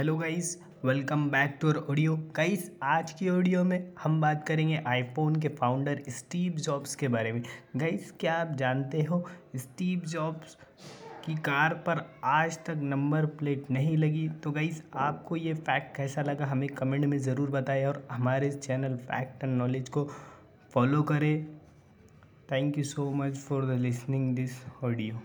Hello guys welcome back to our audio guys आज की audio में हम बात करेंगे आईफोन के फाउंडर स्टीव जॉब्स के बारे में। गाइस क्या आप जानते हो स्टीव जॉब्स की कार पर आज तक नंबर प्लेट नहीं लगी? तो गाइस आपको ये फैक्ट कैसा लगा हमें कमेंट में ज़रूर बताएँ और हमारे चैनल फैक्ट एंड नॉलेज को फॉलो करें। Thank you so much for the listening this audio